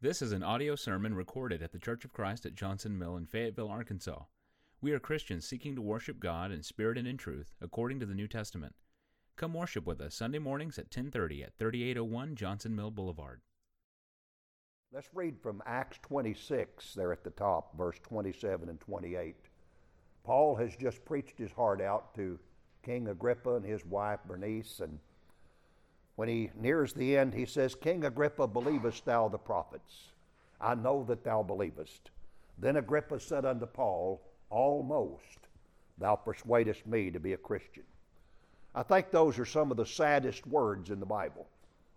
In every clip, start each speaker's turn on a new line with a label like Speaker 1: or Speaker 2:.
Speaker 1: This is an audio sermon recorded at the Church of Christ at Johnson Mill in Fayetteville, Arkansas. We are Christians seeking to worship God in spirit and in truth, according to the New Testament. Come worship with us Sunday mornings at 10:30 at 3801 Johnson Mill Boulevard.
Speaker 2: Let's read from Acts 26 there at the top, verse 27 and 28. Paul has just preached his heart out to King Agrippa and his wife Bernice and when he nears the end, he says, King Agrippa, believest thou the prophets? I know that thou believest. Then Agrippa said unto Paul, Almost thou persuadest me to be a Christian. I think those are some of the saddest words in the Bible.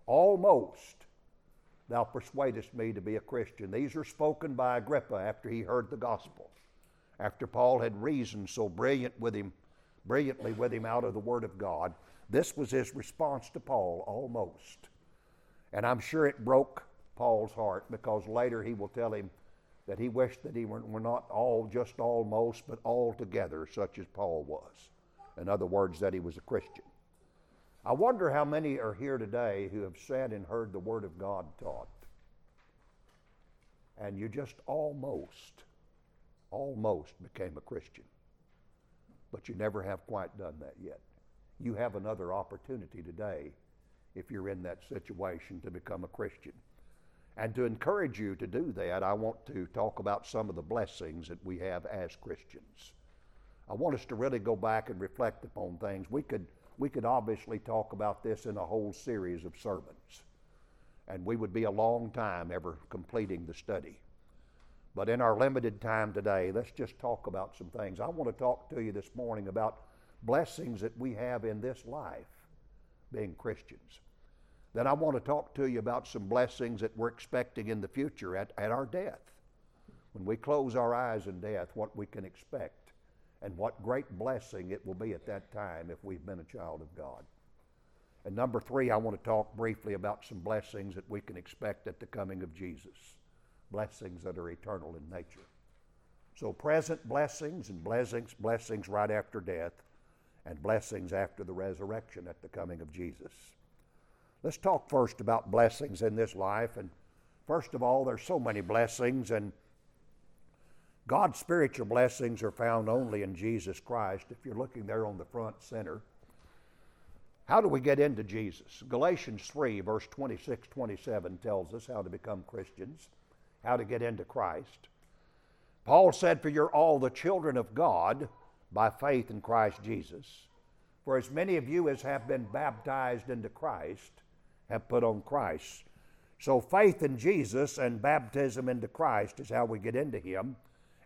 Speaker 2: Almost thou persuadest me to be a Christian. These are spoken by Agrippa after he heard the gospel, after Paul had reasoned so brilliant with him, brilliantly with him out of the Word of God. This was his response to Paul, almost. And I'm sure it broke Paul's heart because later he will tell him that he wished that he were, were not all just almost, but altogether such as Paul was. In other words, that he was a Christian. I wonder how many are here today who have sat and heard the Word of God taught. And you just almost, almost became a Christian. But you never have quite done that yet you have another opportunity today if you're in that situation to become a Christian. And to encourage you to do that, I want to talk about some of the blessings that we have as Christians. I want us to really go back and reflect upon things. We could, we could obviously talk about this in a whole series of sermons, and we would be a long time ever completing the study. But in our limited time today, let's just talk about some things. I want to talk to you this morning about blessings that we have in this life being Christians. Then I want to talk to you about some blessings that we're expecting in the future at, at our death. When we close our eyes in death, what we can expect and what great blessing it will be at that time if we've been a child of God. And number three, I want to talk briefly about some blessings that we can expect at the coming of Jesus. Blessings that are eternal in nature. So present blessings and blessings, blessings right after death and blessings after the resurrection at the coming of Jesus. Let's talk first about blessings in this life. And first of all, there's so many blessings, and God's spiritual blessings are found only in Jesus Christ. If you're looking there on the front center, how do we get into Jesus? Galatians 3, verse 26 27 tells us how to become Christians, how to get into Christ. Paul said, For you're all the children of God by faith in Christ Jesus. For as many of you as have been baptized into Christ have put on Christ. So faith in Jesus and baptism into Christ is how we get into Him.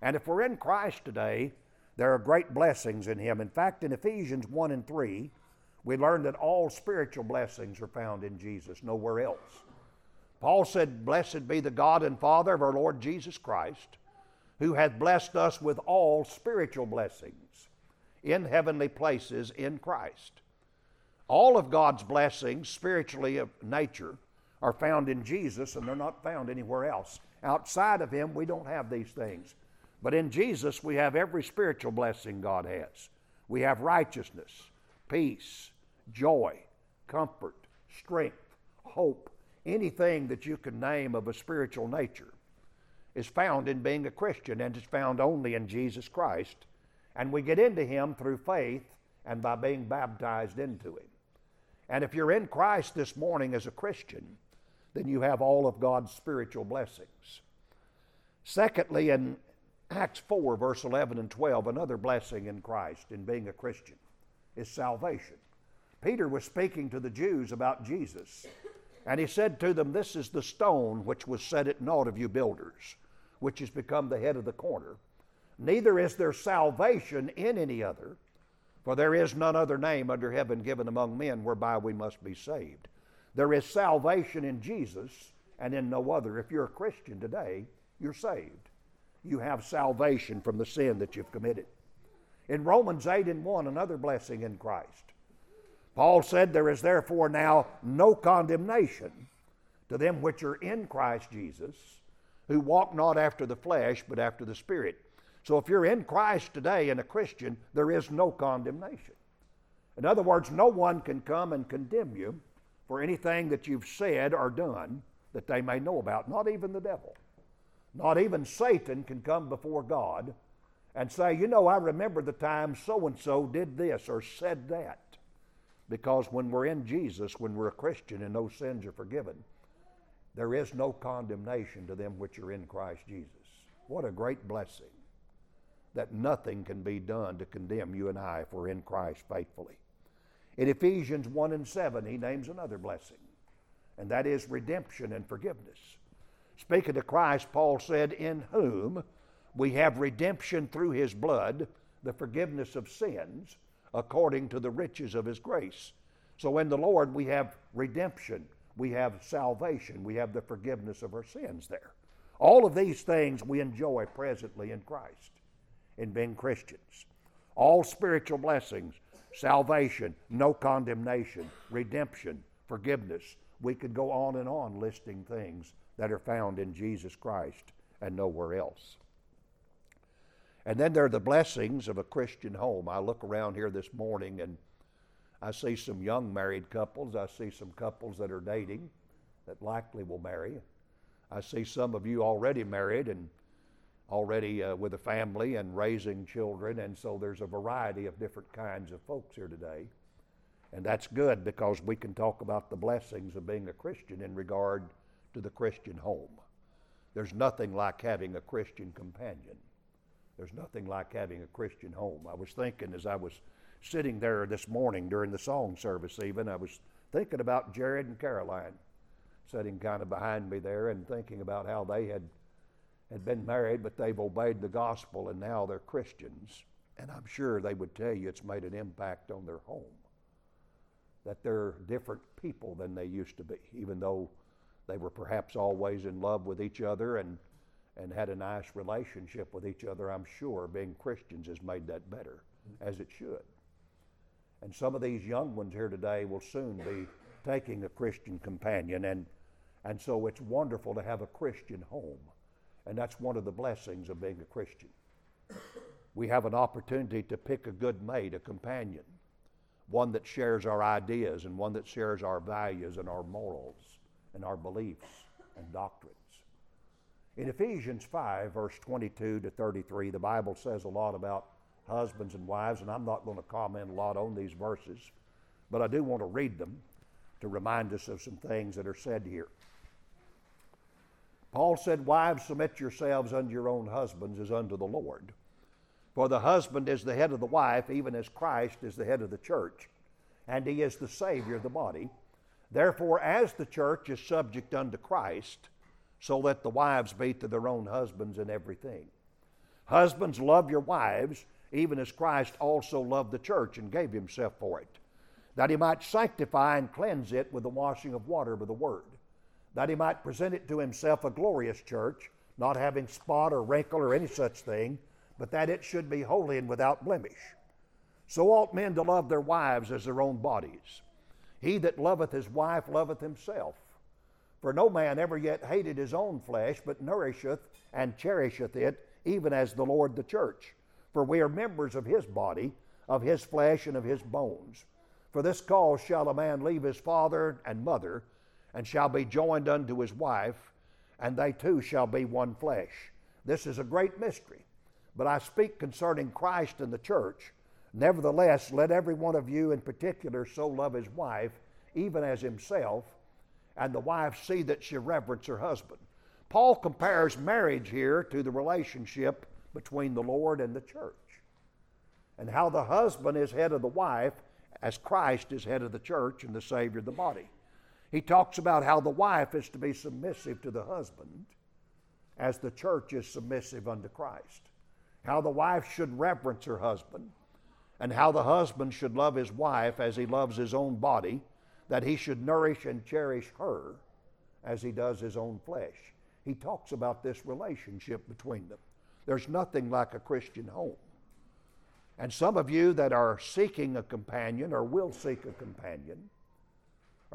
Speaker 2: And if we're in Christ today, there are great blessings in Him. In fact, in Ephesians 1 and 3, we learn that all spiritual blessings are found in Jesus, nowhere else. Paul said, Blessed be the God and Father of our Lord Jesus Christ who hath blessed us with all spiritual blessings in heavenly places in Christ. All of God's blessings, spiritually of nature, are found in Jesus and they're not found anywhere else. Outside of Him, we don't have these things. But in Jesus, we have every spiritual blessing God has. We have righteousness, peace, joy, comfort, strength, hope, anything that you can name of a spiritual nature is found in being a Christian and is found only in Jesus Christ. And we get into Him through faith and by being baptized into Him. And if you're in Christ this morning as a Christian, then you have all of God's spiritual blessings. Secondly, in Acts 4, verse 11 and 12, another blessing in Christ in being a Christian is salvation. Peter was speaking to the Jews about Jesus, and he said to them, This is the stone which was set at naught of you builders which has become the head of the corner. Neither is there salvation in any other, for there is none other name under heaven given among men whereby we must be saved. There is salvation in Jesus and in no other. If you're a Christian today, you're saved. You have salvation from the sin that you've committed. In Romans 8 and 1, another blessing in Christ. Paul said, There is therefore now no condemnation to them which are in Christ Jesus who walk not after the flesh, but after the Spirit. So if you're in Christ today and a Christian, there is no condemnation. In other words, no one can come and condemn you for anything that you've said or done that they may know about, not even the devil. Not even Satan can come before God and say, You know, I remember the time so and so did this or said that. Because when we're in Jesus, when we're a Christian and those sins are forgiven, there is no condemnation to them which are in Christ Jesus. What a great blessing that nothing can be done to condemn you and I if we're in Christ faithfully. In Ephesians 1 and 7, he names another blessing, and that is redemption and forgiveness. Speaking of Christ, Paul said, In whom we have redemption through his blood, the forgiveness of sins, according to the riches of his grace. So in the Lord, we have redemption, we have salvation, we have the forgiveness of our sins there. All of these things we enjoy presently in Christ in being Christians. All spiritual blessings, salvation, no condemnation, redemption, forgiveness. We could go on and on listing things that are found in Jesus Christ and nowhere else. And then there are the blessings of a Christian home. I look around here this morning and I see some young married couples. I see some couples that are dating that likely will marry. I see some of you already married and already uh, with a family and raising children, and so there's a variety of different kinds of folks here today. And that's good because we can talk about the blessings of being a Christian in regard to the Christian home. There's nothing like having a Christian companion. There's nothing like having a Christian home. I was thinking as I was sitting there this morning during the song service, even, I was thinking about Jared and Caroline sitting kind of behind me there and thinking about how they had had been married, but they've obeyed the gospel and now they're Christians. And I'm sure they would tell you it's made an impact on their home. That they're different people than they used to be, even though they were perhaps always in love with each other and, and had a nice relationship with each other. I'm sure being Christians has made that better, as it should. And some of these young ones here today will soon be taking a Christian companion, and, and so it's wonderful to have a Christian home. And that's one of the blessings of being a Christian. We have an opportunity to pick a good mate, a companion, one that shares our ideas and one that shares our values and our morals and our beliefs and doctrines. In Ephesians 5, verse 22 to 33, the Bible says a lot about husbands and wives, and I'm not going to comment a lot on these verses, but I do want to read them to remind us of some things that are said here. Paul said, Wives, submit yourselves unto your own husbands as unto the Lord. For the husband is the head of the wife, even as Christ is the head of the church, and he is the Savior of the body. Therefore, as the church is subject unto Christ, so let the wives be to their own husbands in everything. Husbands, love your wives, even as Christ also loved the church and gave himself for it, that he might sanctify and cleanse it with the washing of water by the word that he might present it to himself a glorious church, not having spot or wrinkle or any such thing, but that it should be holy and without blemish. So ought men to love their wives as their own bodies. He that loveth his wife loveth himself. For no man ever yet hated his own flesh, but nourisheth and cherisheth it, even as the Lord the church. For we are members of his body, of his flesh, and of his bones. For this cause shall a man leave his father and mother, and shall be joined unto his wife, and they two shall be one flesh. This is a great mystery. But I speak concerning Christ and the church. Nevertheless, let every one of you in particular so love his wife, even as himself, and the wife see that she reverence her husband. Paul compares marriage here to the relationship between the Lord and the church, and how the husband is head of the wife, as Christ is head of the church and the Savior of the body. He talks about how the wife is to be submissive to the husband as the church is submissive unto Christ. How the wife should reverence her husband, and how the husband should love his wife as he loves his own body, that he should nourish and cherish her as he does his own flesh. He talks about this relationship between them. There's nothing like a Christian home. And some of you that are seeking a companion or will seek a companion,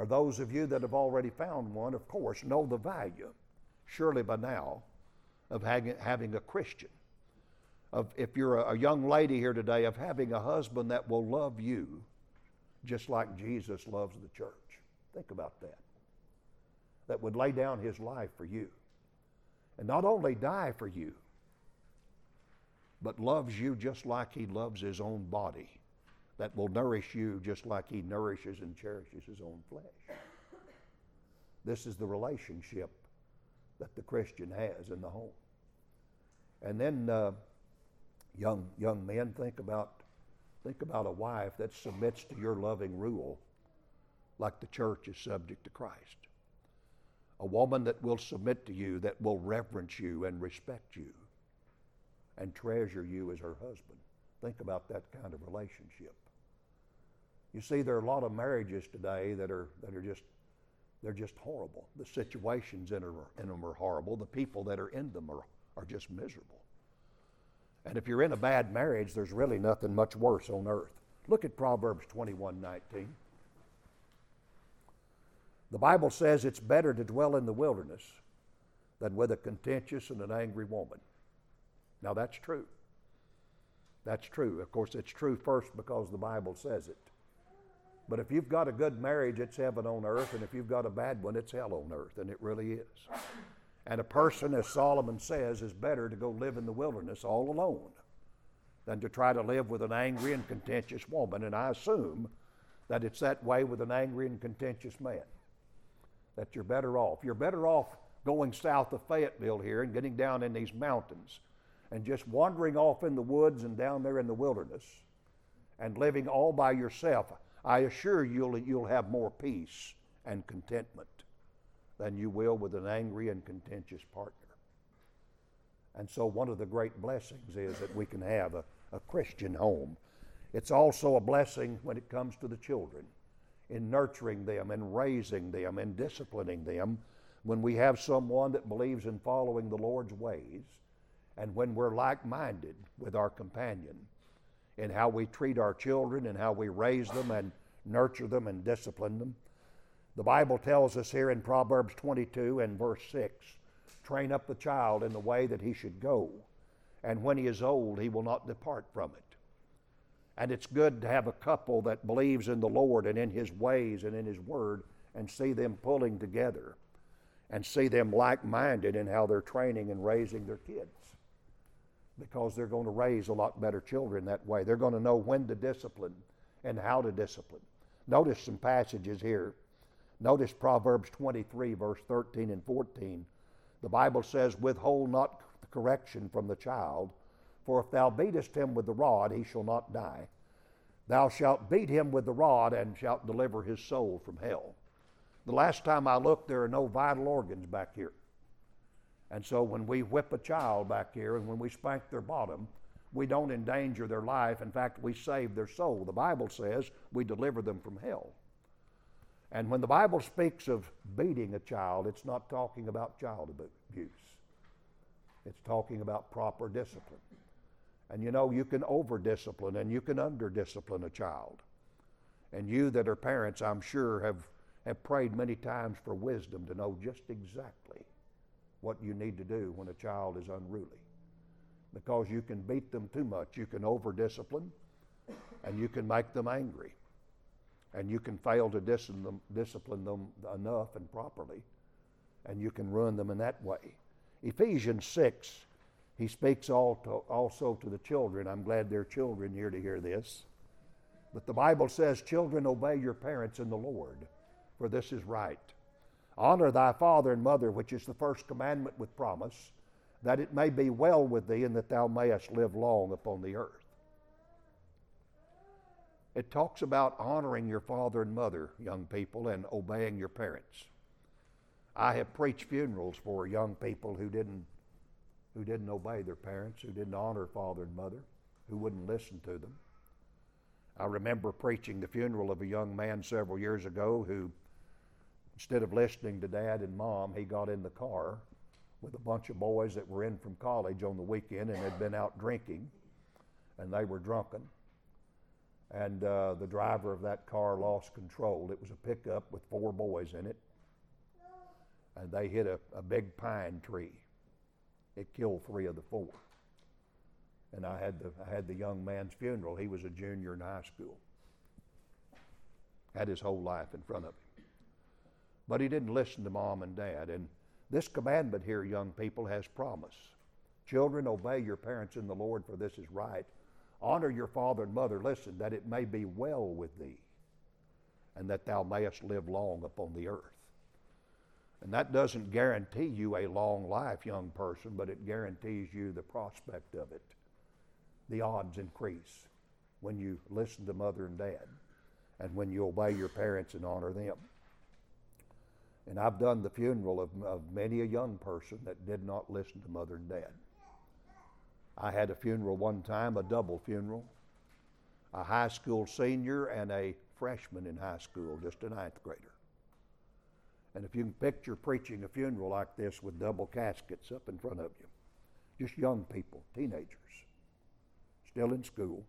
Speaker 2: or those of you that have already found one, of course, know the value, surely by now, of having a Christian. Of if you're a young lady here today, of having a husband that will love you just like Jesus loves the church. Think about that. that would lay down his life for you. And not only die for you, but loves you just like he loves his own body, that will nourish you just like he nourishes and cherishes his own flesh. This is the relationship that the Christian has in the home. And then, uh, young young men, think about think about a wife that submits to your loving rule, like the church is subject to Christ. A woman that will submit to you, that will reverence you and respect you, and treasure you as her husband. Think about that kind of relationship. You see, there are a lot of marriages today that are that are just they're just horrible. The situations in, them are horrible. The people that are in them are, are just miserable. And if you're in a bad marriage, there's really nothing much worse on earth. Look at Proverbs 21 19. The Bible says it's better to dwell in the wilderness than with a contentious and an angry woman. Now, that's true. That's true. Of course, it's true first because the Bible says it. But if you've got a good marriage, it's heaven on earth, and if you've got a bad one, it's hell on earth, and it really is. And a person, as Solomon says, is better to go live in the wilderness all alone than to try to live with an angry and contentious woman. And I assume that it's that way with an angry and contentious man, that you're better off. You're better off going south of Fayetteville here and getting down in these mountains and just wandering off in the woods and down there in the wilderness and living all by yourself. I assure you, you'll, you'll have more peace and contentment than you will with an angry and contentious partner. And so, one of the great blessings is that we can have a, a Christian home. It's also a blessing when it comes to the children, in nurturing them, in raising them, in disciplining them. When we have someone that believes in following the Lord's ways, and when we're like minded with our companion, in how we treat our children and how we raise them and nurture them and discipline them. The Bible tells us here in Proverbs 22 and verse 6 train up the child in the way that he should go, and when he is old, he will not depart from it. And it's good to have a couple that believes in the Lord and in his ways and in his word and see them pulling together and see them like minded in how they're training and raising their kids because they're going to raise a lot better children that way. They're going to know when to discipline and how to discipline. Notice some passages here. Notice Proverbs 23, verse 13 and 14. The Bible says, Withhold not correction from the child, for if thou beatest him with the rod, he shall not die. Thou shalt beat him with the rod and shalt deliver his soul from hell. The last time I looked, there are no vital organs back here. And so when we whip a child back here and when we spank their bottom, we don't endanger their life. In fact, we save their soul. The Bible says we deliver them from hell. And when the Bible speaks of beating a child, it's not talking about child abuse. It's talking about proper discipline. And you know, you can over discipline and you can under discipline a child. And you that are parents, I'm sure, have, have prayed many times for wisdom to know just exactly what you need to do when a child is unruly. Because you can beat them too much. You can over discipline and you can make them angry. And you can fail to discipline them, discipline them enough and properly. And you can ruin them in that way. Ephesians 6, he speaks also to the children. I'm glad there are children here to hear this. But the Bible says, Children, obey your parents in the Lord, for this is right. Honor thy father and mother, which is the first commandment with promise, that it may be well with thee and that thou mayest live long upon the earth. It talks about honoring your father and mother, young people, and obeying your parents. I have preached funerals for young people who didn't, who didn't obey their parents, who didn't honor father and mother, who wouldn't listen to them. I remember preaching the funeral of a young man several years ago who instead of listening to dad and mom, he got in the car with a bunch of boys that were in from college on the weekend and had been out drinking, and they were drunken. And uh, the driver of that car lost control. It was a pickup with four boys in it, and they hit a, a big pine tree. It killed three of the four. And I had the I had the young man's funeral. He was a junior in high school. Had his whole life in front of him. But he didn't listen to mom and dad. And this commandment here, young people, has promise. Children, obey your parents in the Lord, for this is right. Honor your father and mother, listen, that it may be well with thee, and that thou mayest live long upon the earth. And that doesn't guarantee you a long life, young person, but it guarantees you the prospect of it. The odds increase when you listen to mother and dad and when you obey your parents and honor them. And I've done the funeral of, of many a young person that did not listen to mother and dad. I had a funeral one time, a double funeral, a high school senior and a freshman in high school, just a ninth grader. And if you can picture preaching a funeral like this with double caskets up in front of you, just young people, teenagers, still in school,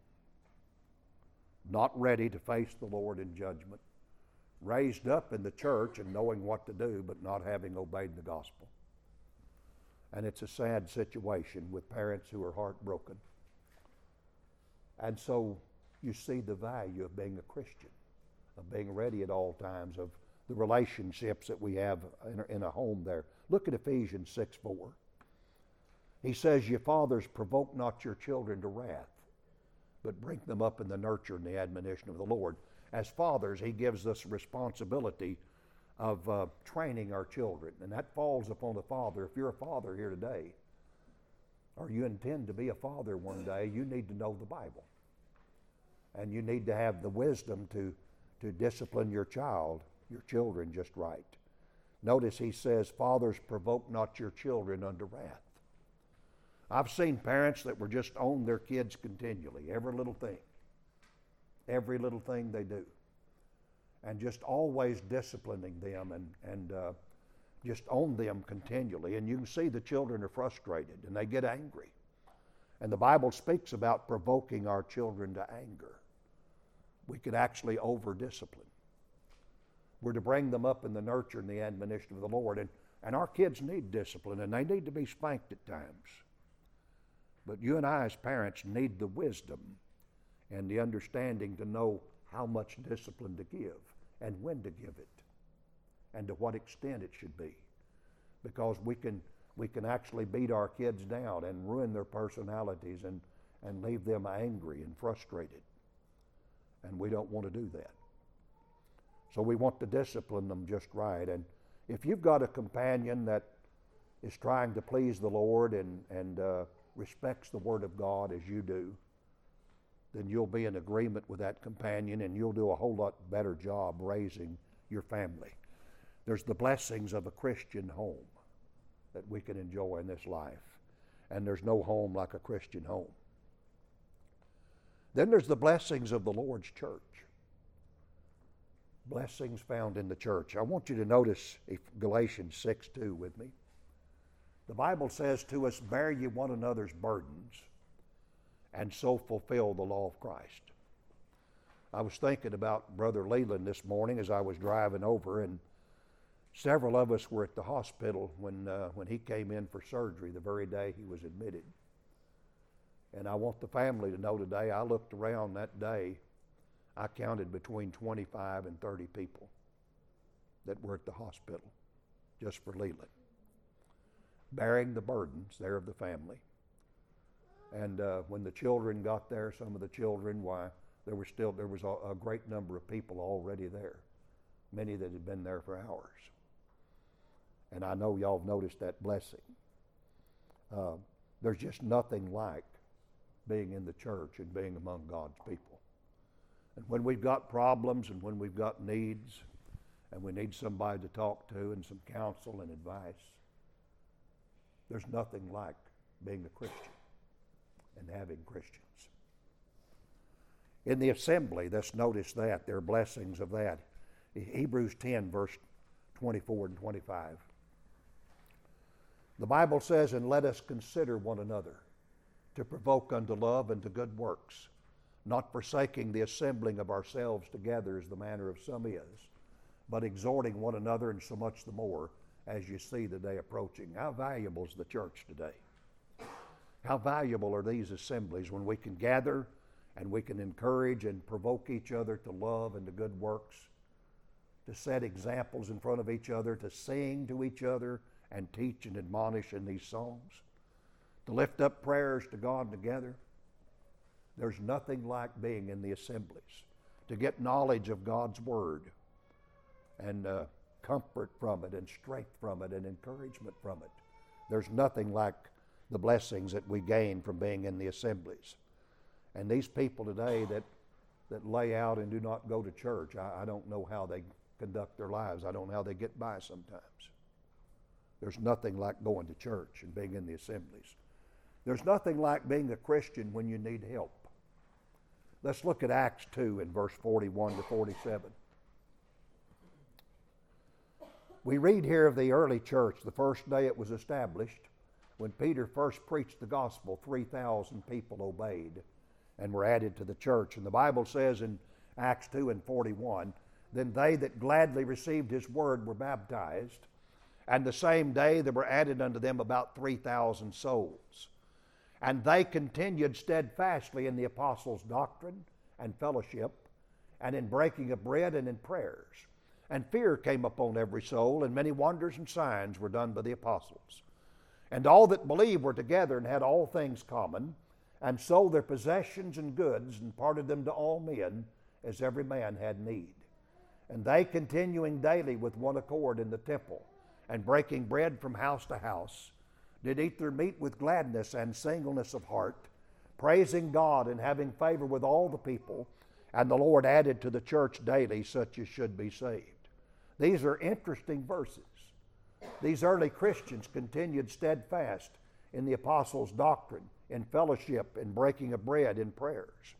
Speaker 2: not ready to face the Lord in judgment, raised up in the church and knowing what to do, but not having obeyed the gospel. And it's a sad situation with parents who are heartbroken. And so you see the value of being a Christian, of being ready at all times, of the relationships that we have in a, home there. Look at Ephesians 6 4. He says, Ye fathers, provoke not your children to wrath, but bring them up in the nurture and the admonition of the Lord. As fathers, He gives us responsibility of uh, training our children, and that falls upon the father. If you're a father here today, or you intend to be a father one day, you need to know the Bible. And you need to have the wisdom to, to discipline your child your children just right. Notice he says, Fathers, provoke not your children unto wrath. I've seen parents that were just on their kids continually, every little thing, every little thing they do, and just always disciplining them and, and uh, just on them continually. And you can see the children are frustrated and they get angry. And the Bible speaks about provoking our children to anger. We could actually over discipline. We're to bring them up in the nurture and the admonition of the Lord. And, and our kids need discipline and they need to be spanked at times. But you and I, as parents, need the wisdom and the understanding to know how much discipline to give and when to give it and to what extent it should be. Because we can, we can actually beat our kids down and ruin their personalities and, and leave them angry and frustrated. And we don't want to do that. So we want to discipline them just right. And if you've got a companion that is trying to please the Lord and, and uh, respects the Word of God as you do, then you'll be in agreement with that companion and you'll do a whole lot better job raising your family. There's the blessings of a Christian home that we can enjoy in this life. And there's no home like a Christian home. Then there's the blessings of the Lord's church blessings found in the church. I want you to notice Galatians 6 2 with me. The Bible says to us, Bear ye one another's burdens, and so fulfill the law of Christ. I was thinking about Brother Leland this morning as I was driving over, and several of us were at the hospital when, uh, when he came in for surgery the very day he was admitted. And I want the family to know today, I looked around that day I counted between 25 and 30 people that were at the hospital just for Leland, bearing the burdens there of the family. And uh, when the children got there, some of the children, why, there was still there was a, a, great number of people already there, many that had been there for hours. And I know y'all have noticed that blessing. Uh, there's just nothing like being in the church and being among God's people. And when we've got problems and when we've got needs and we need somebody to talk to and some counsel and advice, there's nothing like being a Christian and having Christians. In the assembly, let's notice that. There are blessings of that. Hebrews 10, verse 24 and 25. The Bible says, And let us consider one another to provoke unto love and to good works not forsaking the assembling of ourselves together as the manner of some is, but exhorting one another, and so much the more as you see the day approaching. How valuable is the church today? How valuable are these assemblies when we can gather and we can encourage and provoke each other to love and to good works to set examples in front of each other, to sing to each other and teach and admonish in these songs, to lift up prayers to God together. There's nothing like being in the assemblies, to get knowledge of God's Word and uh, comfort from it and strength from it and encouragement from it. There's nothing like the blessings that we gain from being in the assemblies. And these people today that, that lay out and do not go to church, I, I don't know how they conduct their lives. I don't know how they get by sometimes. There's nothing like going to church and being in the assemblies. There's nothing like being a Christian when you need help. Let's look at Acts 2 in verse 41 to 47. We read here of the early church, the first day it was established. When Peter first preached the gospel, 3,000 people obeyed and were added to the church. And the Bible says in Acts 2 and 41 then they that gladly received his word were baptized. And the same day there were added unto them about 3,000 souls. And they continued steadfastly in the apostles' doctrine and fellowship, and in breaking of bread and in prayers. And fear came upon every soul, and many wonders and signs were done by the apostles. And all that believed were together and had all things common, and sold their possessions and goods, and parted them to all men, as every man had need. And they continuing daily with one accord in the temple, and breaking bread from house to house, did eat their meat with gladness and singleness of heart, praising God and having favor with all the people. And the Lord added to the church daily such as should be saved. These are interesting verses. These early Christians continued steadfast in the apostles' doctrine, in fellowship, in breaking of bread, in prayers.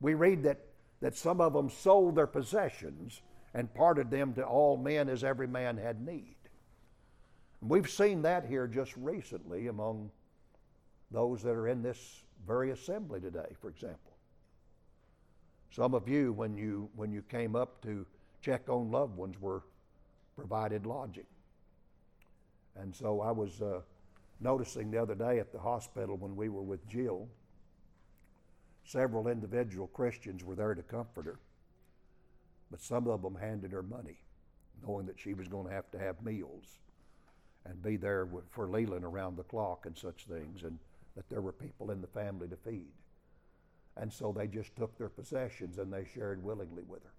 Speaker 2: We read that, that some of them sold their possessions and parted them to all men as every man had need. We've seen that here just recently among those that are in this very assembly today, for example. Some of you, when you, when you came up to check on loved ones, were provided lodging. And so I was uh, noticing the other day at the hospital when we were with Jill, several individual Christians were there to comfort her. But some of them handed her money, knowing that she was going to have to have meals and be there for Leland around the clock and such things, and that there were people in the family to feed. And so they just took their possessions and they shared willingly with her.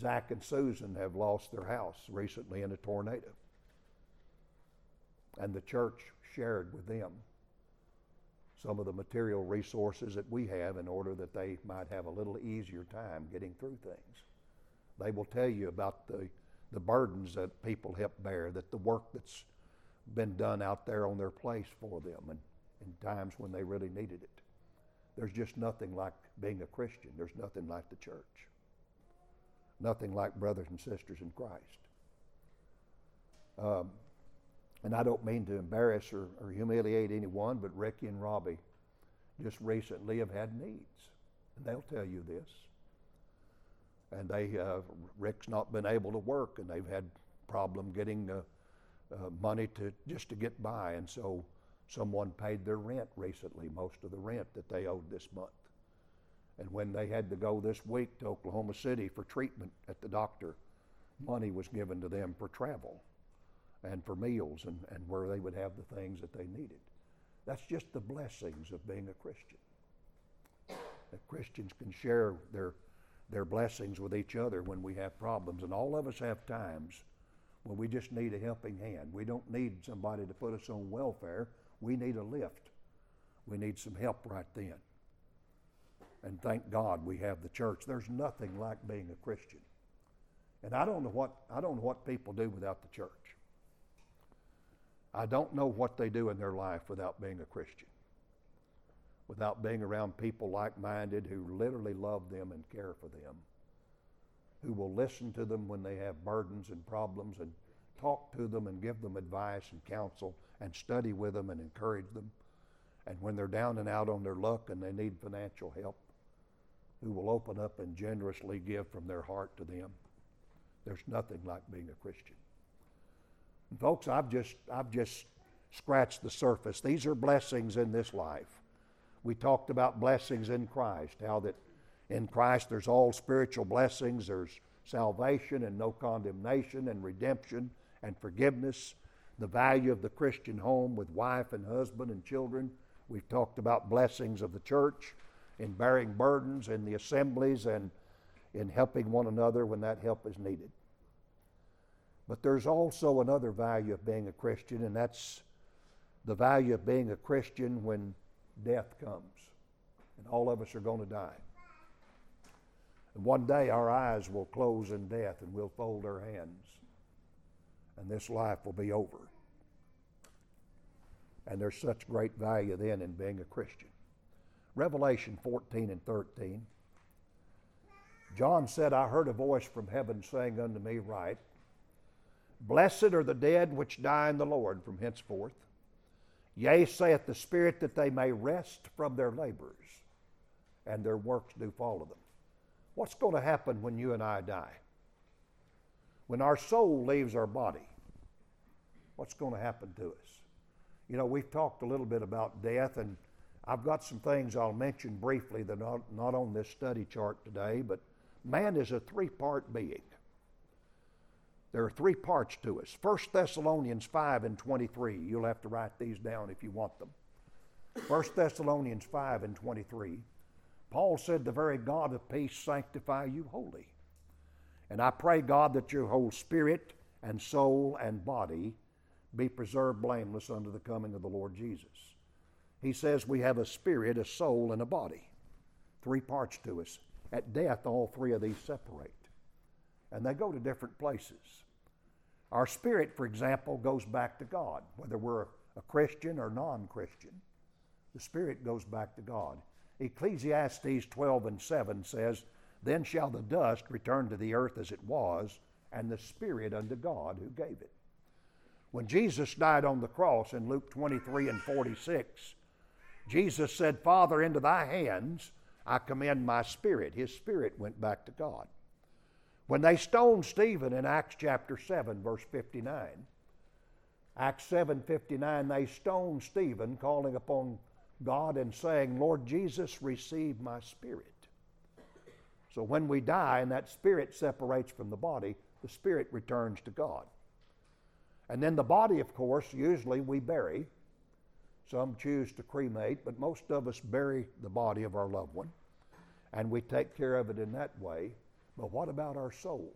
Speaker 2: Zach and Susan have lost their house recently in a tornado. And the church shared with them some of the material resources that we have in order that they might have a little easier time getting through things. They will tell you about the, the burdens that people help bear, that the work that's been done out there on their place for them and in times when they really needed it. There's just nothing like being a Christian. There's nothing like the church. Nothing like brothers and sisters in Christ. Um, and I don't mean to embarrass or, or humiliate anyone, but Ricky and Robbie just recently have had needs. And they'll tell you this. And they, uh, Rick's not been able to work, and they've had problem getting uh, uh, money to just to get by. And so someone paid their rent recently, most of the rent that they owed this month. And when they had to go this week to Oklahoma City for treatment at the doctor, money was given to them for travel and for meals and, and where they would have the things that they needed. That's just the blessings of being a Christian. That Christians can share their, their blessings with each other when we have problems. And all of us have times when we just need a helping hand. We don't need somebody to put us on welfare. We need a lift. We need some help right then. And thank God we have the church. There's nothing like being a Christian. And I don't know what I don't know what people do without the church. I don't know what they do in their life without being a Christian, without being around people like minded who literally love them and care for them, who will listen to them when they have burdens and problems and talk to them and give them advice and counsel and study with them and encourage them. And when they're down and out on their luck and they need financial help, who will open up and generously give from their heart to them. There's nothing like being a Christian. And folks, I've just, I've just scratched the surface. These are blessings in this life. We talked about blessings in Christ, how that in Christ there's all spiritual blessings, there's salvation and no condemnation and redemption and forgiveness, the value of the Christian home with wife and husband and children. We've talked about blessings of the church in bearing burdens in the assemblies and in helping one another when that help is needed. But there's also another value of being a Christian, and that's the value of being a Christian when death comes. And all of us are going to die. And one day our eyes will close in death and we'll fold our hands. And this life will be over. And there's such great value then in being a Christian. Revelation 14 and 13. John said, I heard a voice from heaven saying unto me, Write, Blessed are the dead which die in the Lord from henceforth. Yea, saith the Spirit, that they may rest from their labors, and their works do follow them. What's going to happen when you and I die? When our soul leaves our body, what's going to happen to us? You know, we've talked a little bit about death, and I've got some things I'll mention briefly that are not, not on this study chart today, but man is a three part being. There are three parts to us. 1 Thessalonians 5 and 23. You'll have to write these down if you want them. 1 Thessalonians 5 and 23. Paul said, The very God of peace sanctify you wholly. And I pray, God, that your whole spirit and soul and body be preserved blameless unto the coming of the Lord Jesus. He says we have a spirit, a soul, and a body. Three parts to us. At death, all three of these separate and they go to different places. Our spirit, for example, goes back to God, whether we're a Christian or non Christian. The spirit goes back to God. Ecclesiastes 12 and 7 says, Then shall the dust return to the earth as it was, and the spirit unto God who gave it. When Jesus died on the cross in Luke 23 and 46, Jesus said, Father, into thy hands I commend my spirit. His spirit went back to God. When they stoned Stephen in Acts chapter 7, verse 59, Acts 7 59, they stoned Stephen, calling upon God and saying, Lord Jesus, receive my spirit. So when we die and that spirit separates from the body, the spirit returns to God. And then the body, of course, usually we bury. Some choose to cremate, but most of us bury the body of our loved one. And we take care of it in that way. But what about our soul?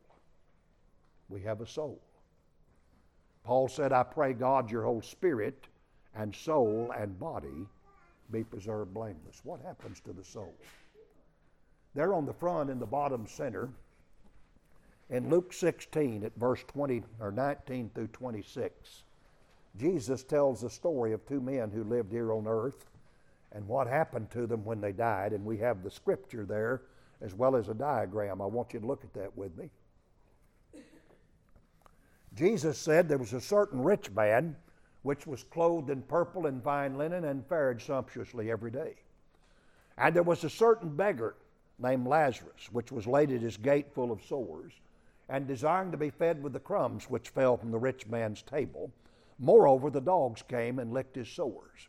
Speaker 2: We have a soul. Paul said, I pray God your whole spirit and soul and body be preserved blameless. What happens to the soul? There on the front in the bottom center, in Luke 16 at verse 20 or 19 through 26, Jesus tells the story of two men who lived here on earth and what happened to them when they died. And we have the scripture there as well as a diagram. I want you to look at that with me. Jesus said there was a certain rich man which was clothed in purple and fine linen and fared sumptuously every day. And there was a certain beggar named Lazarus, which was laid at his gate full of sores, and desiring to be fed with the crumbs which fell from the rich man's table. Moreover, the dogs came and licked his sores.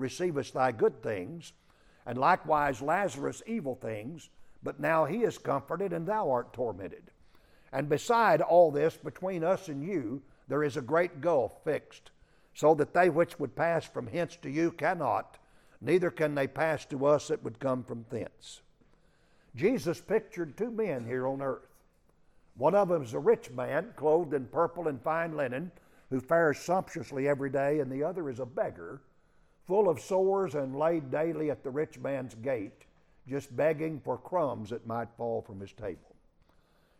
Speaker 2: receivest thy good things, and likewise Lazarus evil things, but now he is comforted and thou art tormented. And beside all this, between us and you, there is a great gulf fixed, so that they which would pass from hence to you cannot, neither can they pass to us that would come from thence. Jesus pictured two men here on earth. One of them is a rich man, clothed in purple and fine linen, who fares sumptuously every day, and the other is a beggar full of sores and laid daily at the rich man's gate, just begging for crumbs that might fall from his table.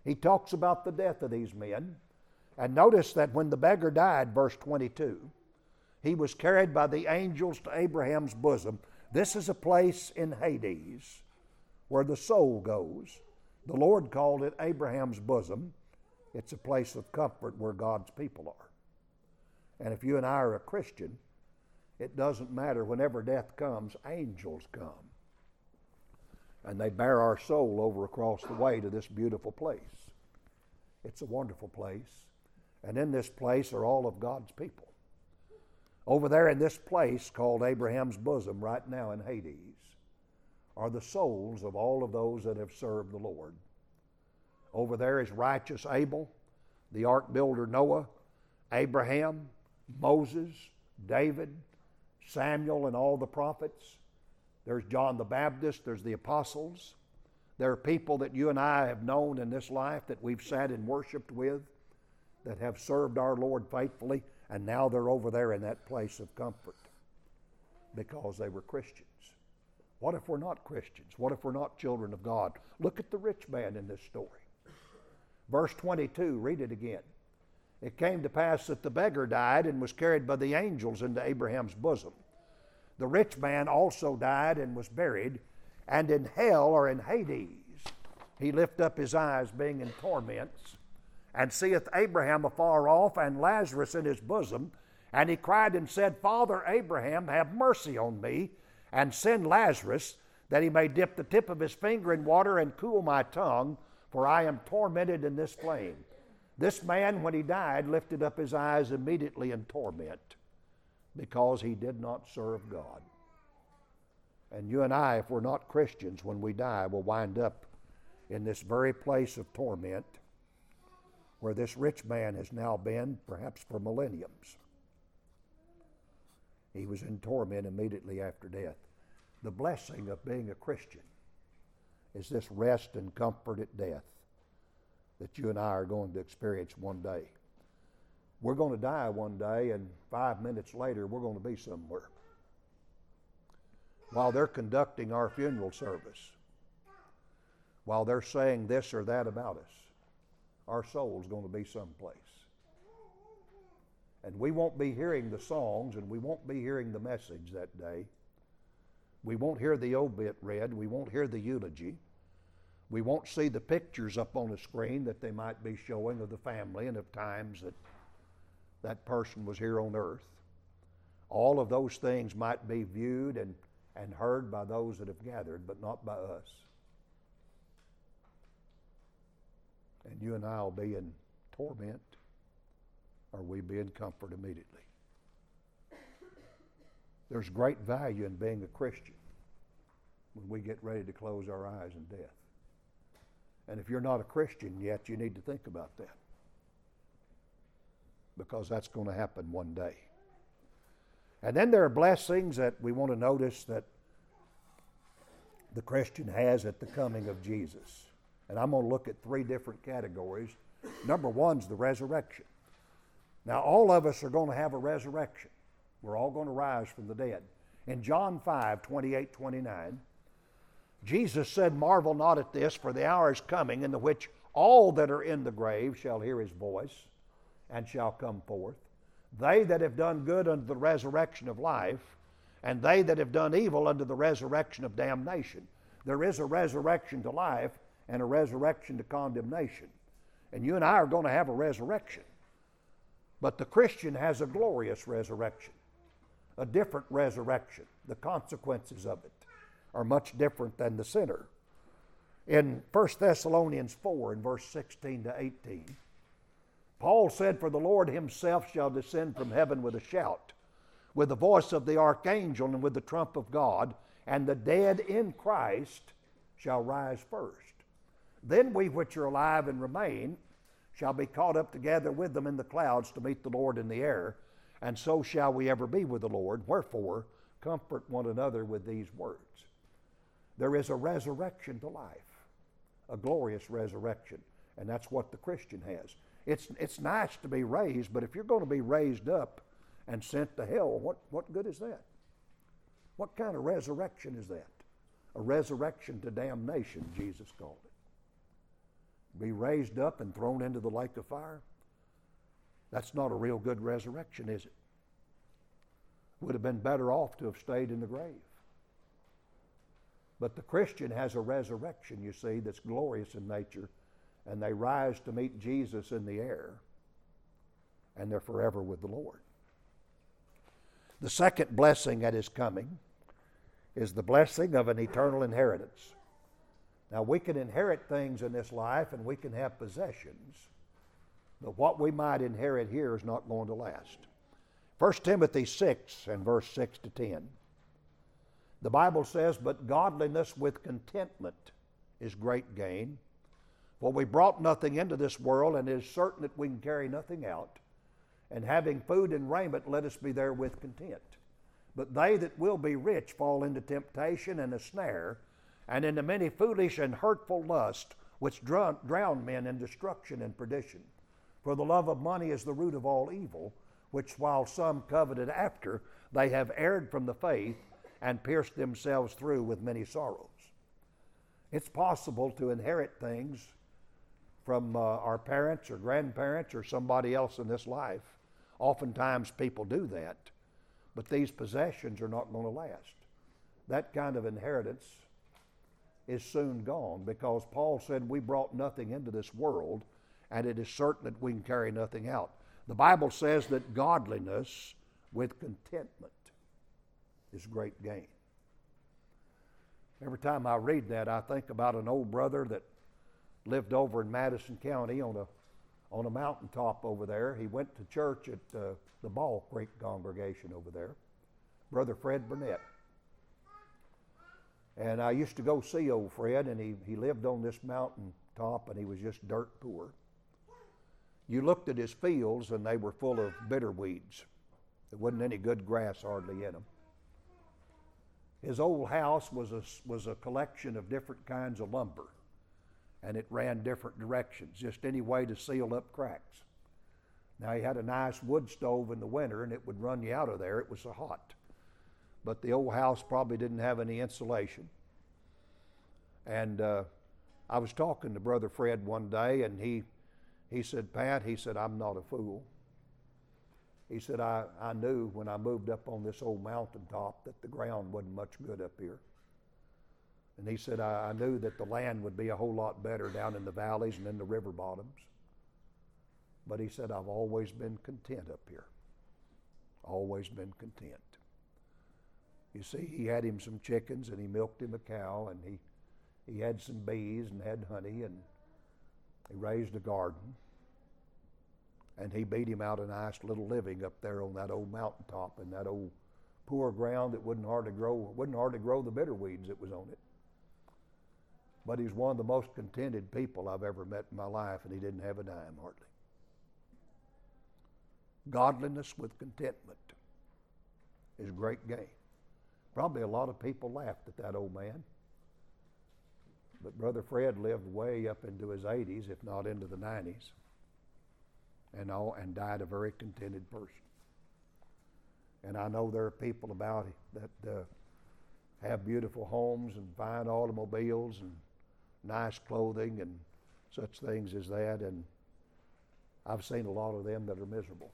Speaker 2: He talks about the death of these men. And notice that when the beggar died, verse 22, he was carried by the angels to Abraham's bosom. This is a place in Hades where the soul goes. The Lord called it Abraham's bosom. It's a place of comfort where God's people are. And if you and I are a Christian, it doesn't matter. Whenever death comes, angels come. And they bear our soul over across the way to this beautiful place. It's a wonderful place. And in this place are all of God's people. Over there in this place called Abraham's bosom, right now in Hades, are the souls of all of those that have served the Lord. Over there is righteous Abel, the ark builder Noah, Abraham, Moses, David, Samuel, and all the prophets. There's John the Baptist, there's the apostles. There are people that you and I have known in this life that we've sat and worshiped with that have served our Lord faithfully, and now they're over there in that place of comfort because they were Christians. What if we're not Christians? What if we're not children of God? Look at the rich man in this story. Verse 22, read it again. It came to pass that the beggar died and was carried by the angels into Abraham's bosom. The rich man also died and was buried, and in hell or in Hades he lift up his eyes, being in torments, and seeth Abraham afar off and Lazarus in his bosom. And he cried and said, Father Abraham, have mercy on me, and send Lazarus, that he may dip the tip of his finger in water and cool my tongue, for I am tormented in this flame. This man, when he died, lifted up his eyes immediately in torment because he did not serve God. And you and I, if we're not Christians, when we die, will wind up in this very place of torment where this rich man has now been, perhaps for millenniums. He was in torment immediately after death. The blessing of being a Christian is this rest and comfort at death that you and I are going to experience one day. We're going to die one day, and five minutes later, we're going to be somewhere. While they're conducting our funeral service, while they're saying this or that about us, our soul's going to be someplace. And we won't be hearing the songs and we won't be hearing the message that day. We won't hear the obit read. We won't hear the eulogy. We won't see the pictures up on the screen that they might be showing of the family and of times that that person was here on earth. All of those things might be viewed and, and heard by those that have gathered, but not by us. And you and I will be in torment, or we be in comfort immediately. There's great value in being a Christian when we get ready to close our eyes in death. And if you're not a Christian yet, you need to think about that. Because that's going to happen one day. And then there are blessings that we want to notice that the Christian has at the coming of Jesus. And I'm going to look at three different categories. Number one's the resurrection. Now, all of us are going to have a resurrection. We're all going to rise from the dead. In John 5 28 29, Jesus said, Marvel not at this, for the hour is coming in the which all that are in the grave shall hear his voice and shall come forth. They that have done good unto the resurrection of life, and they that have done evil unto the resurrection of damnation. There is a resurrection to life and a resurrection to condemnation. And you and I are going to have a resurrection. But the Christian has a glorious resurrection, a different resurrection, the consequences of it are much different than the sinner. In 1 Thessalonians 4, in verse 16 to 18, Paul said, For the Lord himself shall descend from heaven with a shout, with the voice of the archangel, and with the trump of God, and the dead in Christ shall rise first. Then we which are alive and remain shall be caught up together with them in the clouds to meet the Lord in the air, and so shall we ever be with the Lord. Wherefore, comfort one another with these words. There is a resurrection to life, a glorious resurrection, and that's what the Christian has. It's, it's nice to be raised, but if you're going to be raised up and sent to hell, what, what good is that? What kind of resurrection is that? A resurrection to damnation, Jesus called it. Be raised up and thrown into the lake of fire? That's not a real good resurrection, is it? Would have been better off to have stayed in the grave. But the Christian has a resurrection, you see, that's glorious in nature, and they rise to meet Jesus in the air, and they're forever with the Lord. The second blessing at his coming is the blessing of an eternal inheritance. Now, we can inherit things in this life and we can have possessions, but what we might inherit here is not going to last. 1 Timothy 6 and verse 6 to 10. The Bible says, But godliness with contentment is great gain. For we brought nothing into this world, and it is certain that we can carry nothing out. And having food and raiment, let us be therewith content. But they that will be rich fall into temptation and a snare, and into many foolish and hurtful lusts, which drown men in destruction and perdition. For the love of money is the root of all evil, which while some coveted after, they have erred from the faith and pierced themselves through with many sorrows. It's possible to inherit things from uh, our parents or grandparents or somebody else in this life. Oftentimes people do that, but these possessions are not going to last. That kind of inheritance is soon gone because Paul said we brought nothing into this world and it is certain that we can carry nothing out. The Bible says that godliness with contentment is great gain. Every time I read that, I think about an old brother that lived over in Madison County on a on a mountaintop over there. He went to church at uh, the Ball Creek congregation over there, Brother Fred Burnett. And I used to go see old Fred, and he, he lived on this mountain top, and he was just dirt poor. You looked at his fields, and they were full of bitter weeds. There wasn't any good grass hardly in them. His old house was a, was a collection of different kinds of lumber, and it ran different directions, just any way to seal up cracks. Now, he had a nice wood stove in the winter, and it would run you out of there. It was so hot. But the old house probably didn't have any insulation. And uh, I was talking to Brother Fred one day, and he, he said, Pat, he said, I'm not a fool. He said, I, I knew when I moved up on this old mountaintop that the ground wasn't much good up here. And he said, I, I knew that the land would be a whole lot better down in the valleys and in the river bottoms. But he said, I've always been content up here. Always been content. You see, he had him some chickens and he milked him a cow and he, he had some bees and had honey and he raised a garden and he beat him out a nice little living up there on that old mountaintop and that old poor ground that wouldn't hardly grow wouldn't hardly grow the bitter weeds that was on it. But he's one of the most contented people I've ever met in my life, and he didn't have a dime hardly. Godliness with contentment is great gain. Probably a lot of people laughed at that old man. But Brother Fred lived way up into his 80s, if not into the 90s and all, and died a very contented person. And I know there are people about that uh, have beautiful homes and fine automobiles and nice clothing and such things as that. And I've seen a lot of them that are miserable.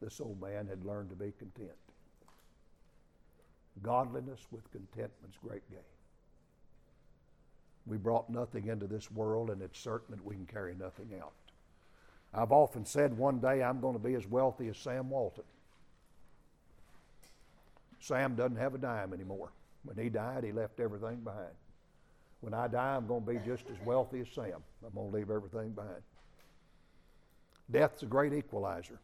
Speaker 2: This old man had learned to be content. Godliness with contentment's great gain. We brought nothing into this world, and it's certain that we can carry nothing out. I've often said one day I'm going to be as wealthy as Sam Walton. Sam doesn't have a dime anymore. When he died, he left everything behind. When I die, I'm going to be just as wealthy as Sam. I'm going to leave everything behind. Death's a great equalizer.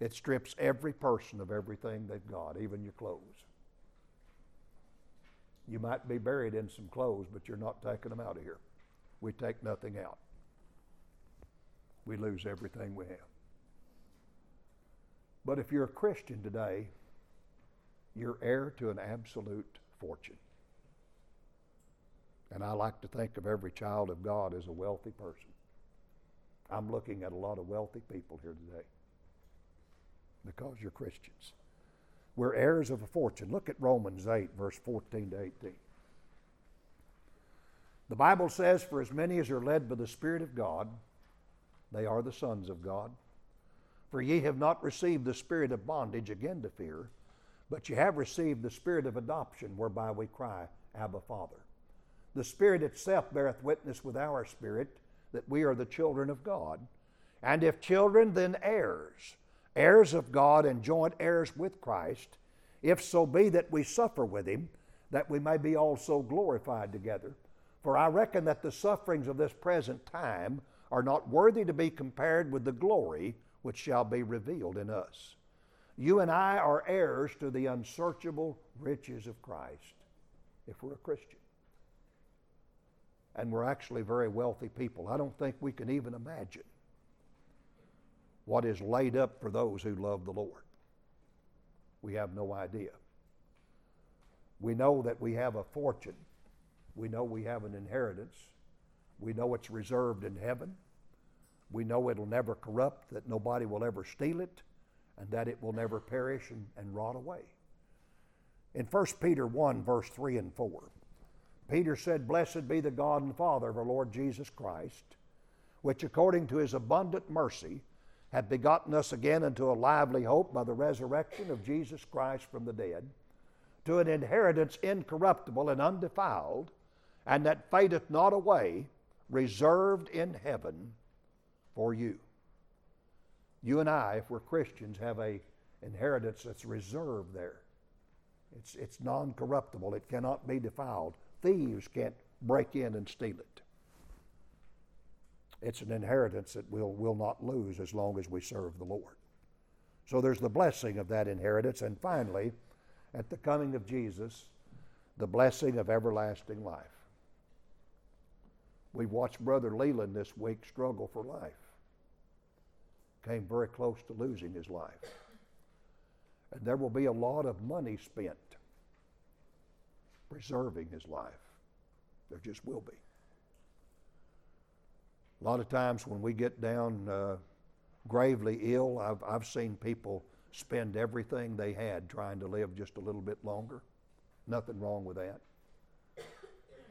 Speaker 2: It strips every person of everything they've got, even your clothes. You might be buried in some clothes, but you're not taking them out of here. We take nothing out we lose everything we have. But if you're a Christian today, you're heir to an absolute fortune. And I like to think of every child of God as a wealthy person. I'm looking at a lot of wealthy people here today because you're Christians. We're heirs of a fortune. Look at Romans 8, verse 14 to 18. The Bible says, For as many as are led by the Spirit of God, they are the sons of God. For ye have not received the spirit of bondage again to fear, but ye have received the Spirit of adoption, whereby we cry, Abba, Father. The Spirit itself beareth witness with our spirit that we are the children of God. And if children, then heirs, heirs of God and joint heirs with Christ, if so be that we suffer with him, that we may be also glorified together. For I reckon that the sufferings of this present time are not worthy to be compared with the glory which shall be revealed in us. You and I are heirs to the unsearchable riches of Christ if we're a Christian. And we're actually very wealthy people. I don't think we can even imagine what is laid up for those who love the Lord. We have no idea. We know that we have a fortune. We know we have an inheritance. We know it's reserved in heaven. We know it'll never corrupt, that nobody will ever steal it, and that it will never perish and, and rot away. In 1 Peter 1, verse 3 and 4, Peter said, Blessed be the God and Father of our Lord Jesus Christ, which according to his abundant mercy hath begotten us again unto a lively hope by the resurrection of Jesus Christ from the dead, to an inheritance incorruptible and undefiled, and that fadeth not away, reserved in heaven for you. You and I, if we're Christians, have a inheritance that's reserved there. It's, it's non corruptible, it cannot be defiled. Thieves can't break in and steal it. It's an inheritance that we'll, will not lose as long as we serve the Lord. So there's the blessing of that inheritance. And finally, at the coming of Jesus, the blessing of everlasting life. We've watched Brother Leland this week struggle for life. Came very close to losing his life. And there will be a lot of money spent preserving his life. There just will be. A lot of times when we get down uh, gravely ill, I've, I've seen people spend everything they had trying to live just a little bit longer. Nothing wrong with that.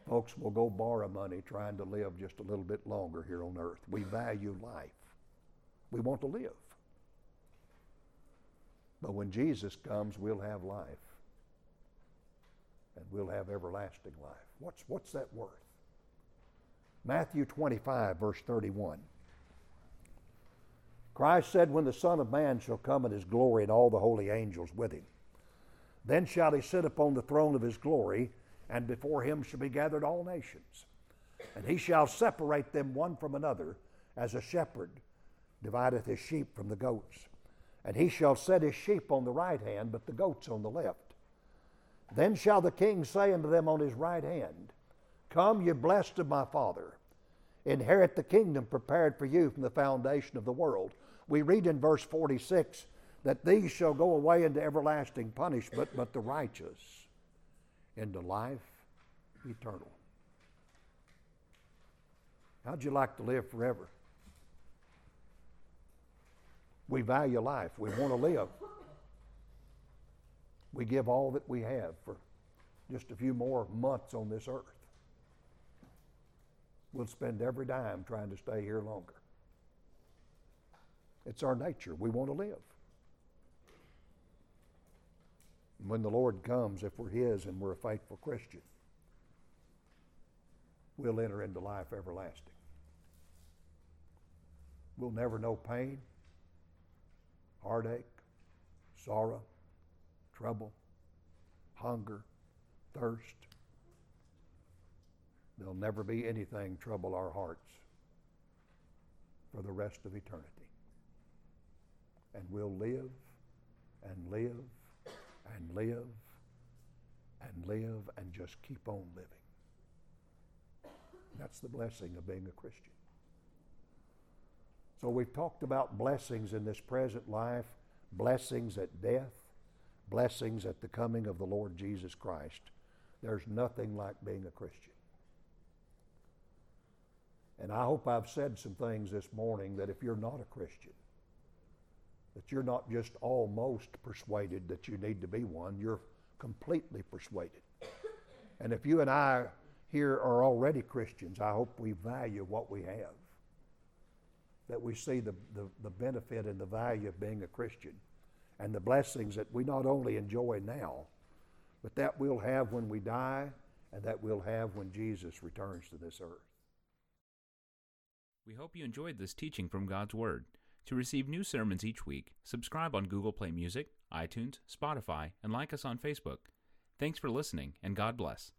Speaker 2: Folks will go borrow money trying to live just a little bit longer here on earth. We value life. We want to live. But when Jesus comes, we'll have life. And we'll have everlasting life. What's, what's that worth? Matthew 25, verse 31. Christ said, When the Son of Man shall come in his glory and all the holy angels with him, then shall he sit upon the throne of his glory, and before him shall be gathered all nations. And he shall separate them one from another, as a shepherd divideth his sheep from the goats. And he shall set his sheep on the right hand, but the goats on the left. Then shall the king say unto them on his right hand, Come, ye blessed of my Father, inherit the kingdom prepared for you from the foundation of the world. We read in verse 46 that these shall go away into everlasting punishment, but the righteous into life eternal. How'd you like to live forever? We value life. We want to live. We give all that we have for just a few more months on this earth. We'll spend every dime trying to stay here longer. It's our nature. We want to live. When the Lord comes, if we're His and we're a faithful Christian, we'll enter into life everlasting. We'll never know pain heartache, sorrow, trouble, hunger, thirst. There'll never be anything trouble our hearts for the rest of eternity. And we'll live and live and live and live and just keep on living. That's the blessing of being a Christian. So we've talked about blessings in this present life, blessings at death, blessings at the coming of the Lord Jesus Christ. There's nothing like being a Christian. And I hope I've said some things this morning that if you're not a Christian, that you're not just almost persuaded that you need to be one, you're completely persuaded. And if you and I here are already Christians, I hope we value what we have that we see the, the, the benefit and the value of being a Christian and the blessings that we not only enjoy now, but that we'll have when we die and that we'll have when Jesus returns to this earth.
Speaker 1: We hope you enjoyed this teaching from God's Word. To receive new sermons each week, subscribe on Google Play Music, iTunes, Spotify, and like us on Facebook. Thanks for listening, and God bless.